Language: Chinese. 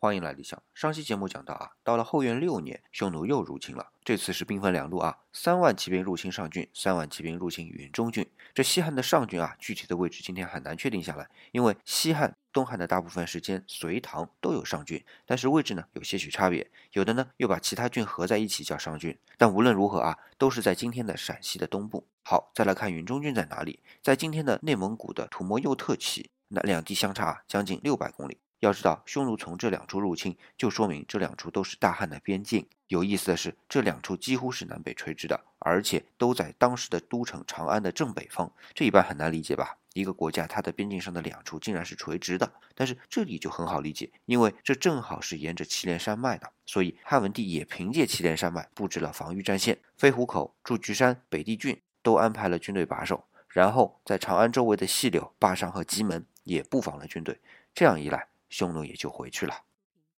欢迎来理想。上期节目讲到啊，到了后元六年，匈奴又入侵了，这次是兵分两路啊，三万骑兵入侵上郡，三万骑兵入侵云中郡。这西汉的上郡啊，具体的位置今天很难确定下来，因为西汉、东汉的大部分时间，隋唐都有上郡，但是位置呢有些许差别，有的呢又把其他郡合在一起叫上郡。但无论如何啊，都是在今天的陕西的东部。好，再来看云中郡在哪里，在今天的内蒙古的土默右特旗，那两地相差将近六百公里。要知道，匈奴从这两处入侵，就说明这两处都是大汉的边境。有意思的是，这两处几乎是南北垂直的，而且都在当时的都城长安的正北方。这一般很难理解吧？一个国家它的边境上的两处竟然是垂直的。但是这里就很好理解，因为这正好是沿着祁连山脉的，所以汉文帝也凭借祁连山脉布置了防御战线，飞虎口、祝居山、北地郡都安排了军队把守，然后在长安周围的细柳、坝上和棘门也布防了军队。这样一来。匈奴也就回去了。